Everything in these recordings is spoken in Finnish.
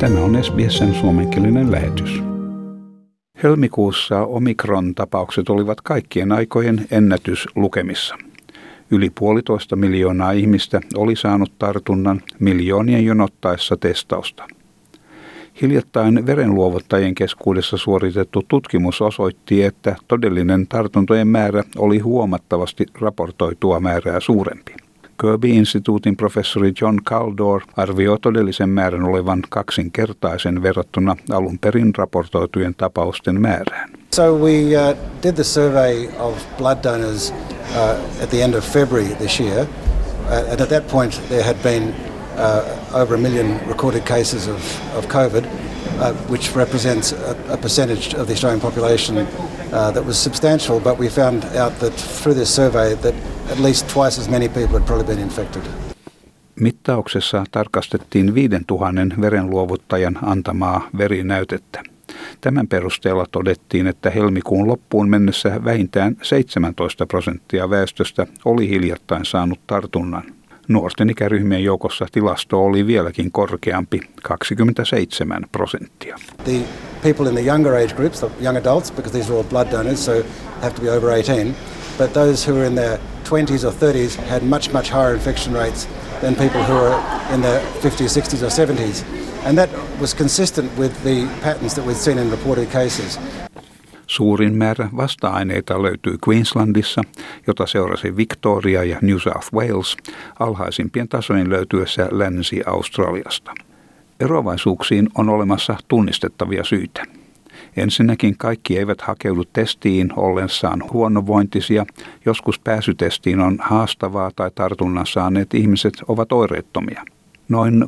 Tämä on SBSn suomenkielinen lähetys. Helmikuussa Omikron-tapaukset olivat kaikkien aikojen ennätyslukemissa. Yli puolitoista miljoonaa ihmistä oli saanut tartunnan miljoonien jonottaessa testausta. Hiljattain verenluovuttajien keskuudessa suoritettu tutkimus osoitti, että todellinen tartuntojen määrä oli huomattavasti raportoitua määrää suurempi. Kirby-instituutin professori John Caldor arvioi todellisen määrän olevan kaksinkertaisen verrattuna alun perin raportoitujen tapausten määrään. So we uh, did the survey of blood donors uh, at the end of February this year, uh, and at that point there had been uh, over a million recorded cases of, of COVID, uh, which represents a, a percentage of the Australian population uh, that was substantial. But we found out that through this survey that at least twice as many people had probably been infected. Mittauksessa tarkastettiin 5000 verenluovuttajan antamaa verinäytettä. Tämän perusteella todettiin, että helmikuun loppuun mennessä vähintään 17 prosenttia väestöstä oli hiljattain saanut tartunnan. Nuorten ikäryhmien joukossa tilasto oli vieläkin korkeampi, 27 prosenttia. The people in the younger age groups, the young adults, because these are all blood donors, so have to be over 18, but those who are in their 20s or 30s had much, much higher infection rates than people who are in their 50s, 60s or 70s. And that was consistent with the patterns that we'd seen in reported cases. Suurin määrä vasta-aineita löytyi Queenslandissa, jota seurasi Victoria ja New South Wales, alhaisimpien tasojen löytyessä Länsi-Australiasta. Eroavaisuuksiin on olemassa tunnistettavia syitä. Ensinnäkin kaikki eivät hakeudu testiin ollessaan huonovointisia. Joskus pääsytestiin on haastavaa tai tartunnan saaneet ihmiset ovat oireettomia. Noin 30-40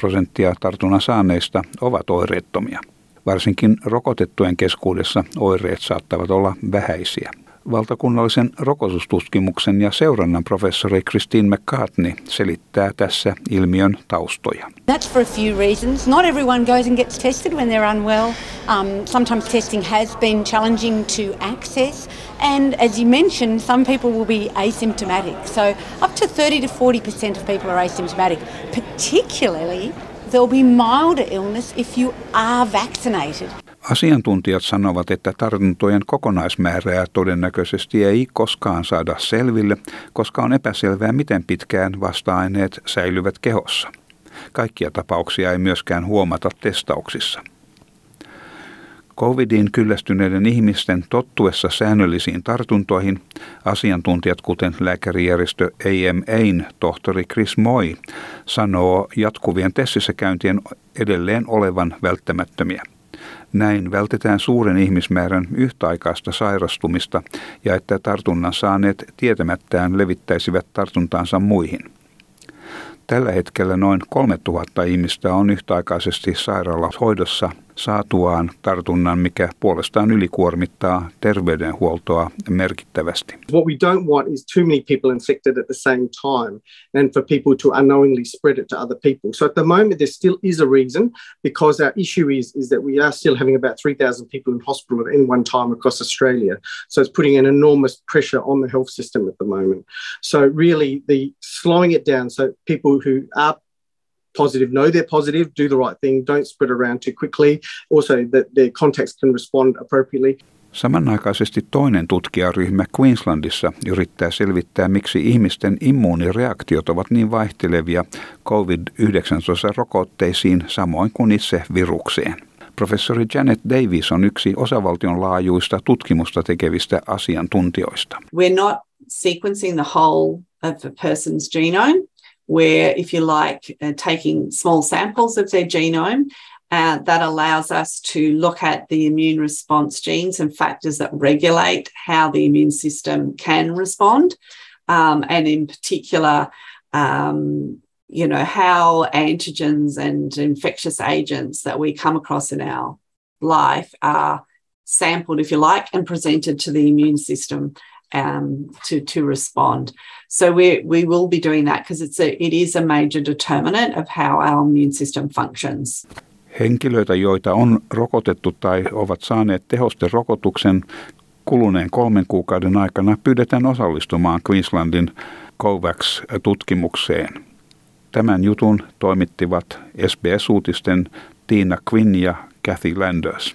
prosenttia tartunnan saaneista ovat oireettomia. Varsinkin rokotettujen keskuudessa oireet saattavat olla vähäisiä. Valtakunnallisen rokotustutkimuksen ja seurannan professori Christine McCartney selittää tässä ilmiön taustoja. That's for a few reasons. Not everyone goes and gets tested when they're unwell. Um, sometimes testing has been challenging to access. And as you mentioned, some people will be asymptomatic. So up to 30 to 40% of people are asymptomatic, particularly there'll be milder illness if you are vaccinated. Asiantuntijat sanovat, että tartuntojen kokonaismäärää todennäköisesti ei koskaan saada selville, koska on epäselvää, miten pitkään vasta-aineet säilyvät kehossa. Kaikkia tapauksia ei myöskään huomata testauksissa. Covidiin kyllästyneiden ihmisten tottuessa säännöllisiin tartuntoihin asiantuntijat kuten lääkärijärjestö AMAin tohtori Chris Moy sanoo jatkuvien testissä käyntien edelleen olevan välttämättömiä. Näin vältetään suuren ihmismäärän yhtäaikaista sairastumista ja että tartunnan saaneet tietämättään levittäisivät tartuntaansa muihin. Tällä hetkellä noin 3000 ihmistä on yhtäaikaisesti sairaalahoidossa saatuaan tartunnan, mikä puolestaan ylikuormittaa terveydenhuoltoa merkittävästi. What we don't want is too many people infected at the same time and for people to unknowingly spread it to other people. So at the moment there still is a reason because our issue is, is that we are still having about 3,000 people in hospital at any one time across Australia. So it's putting an enormous pressure on the health system at the moment. So really the slowing it down so people who are positive know they're positive, do the right thing, don't spread around too quickly. Also, that their contacts can respond appropriately. Samanaikaisesti toinen tutkijaryhmä Queenslandissa yrittää selvittää, miksi ihmisten immuunireaktiot ovat niin vaihtelevia COVID-19-rokotteisiin samoin kuin itse virukseen. Professori Janet Davis on yksi osavaltion laajuista tutkimusta tekevistä asiantuntijoista. We're not sequencing the whole of a person's genome. Where, if you like, uh, taking small samples of their genome. Uh, that allows us to look at the immune response genes and factors that regulate how the immune system can respond. Um, and in particular, um, you know, how antigens and infectious agents that we come across in our life are sampled, if you like, and presented to the immune system um, to to respond. So we we will be doing that because it's a it is a major determinant of how our immune system functions. Henkilöitä, joita on rokotettu tai ovat saaneet tehosterokotuksen kuluneen kolmen kuukauden aikana, pyydetään osallistumaan Queenslandin COVAX-tutkimukseen. Tämän jutun toimittivat SBS-uutisten Tiina Quinn ja Kathy Landers.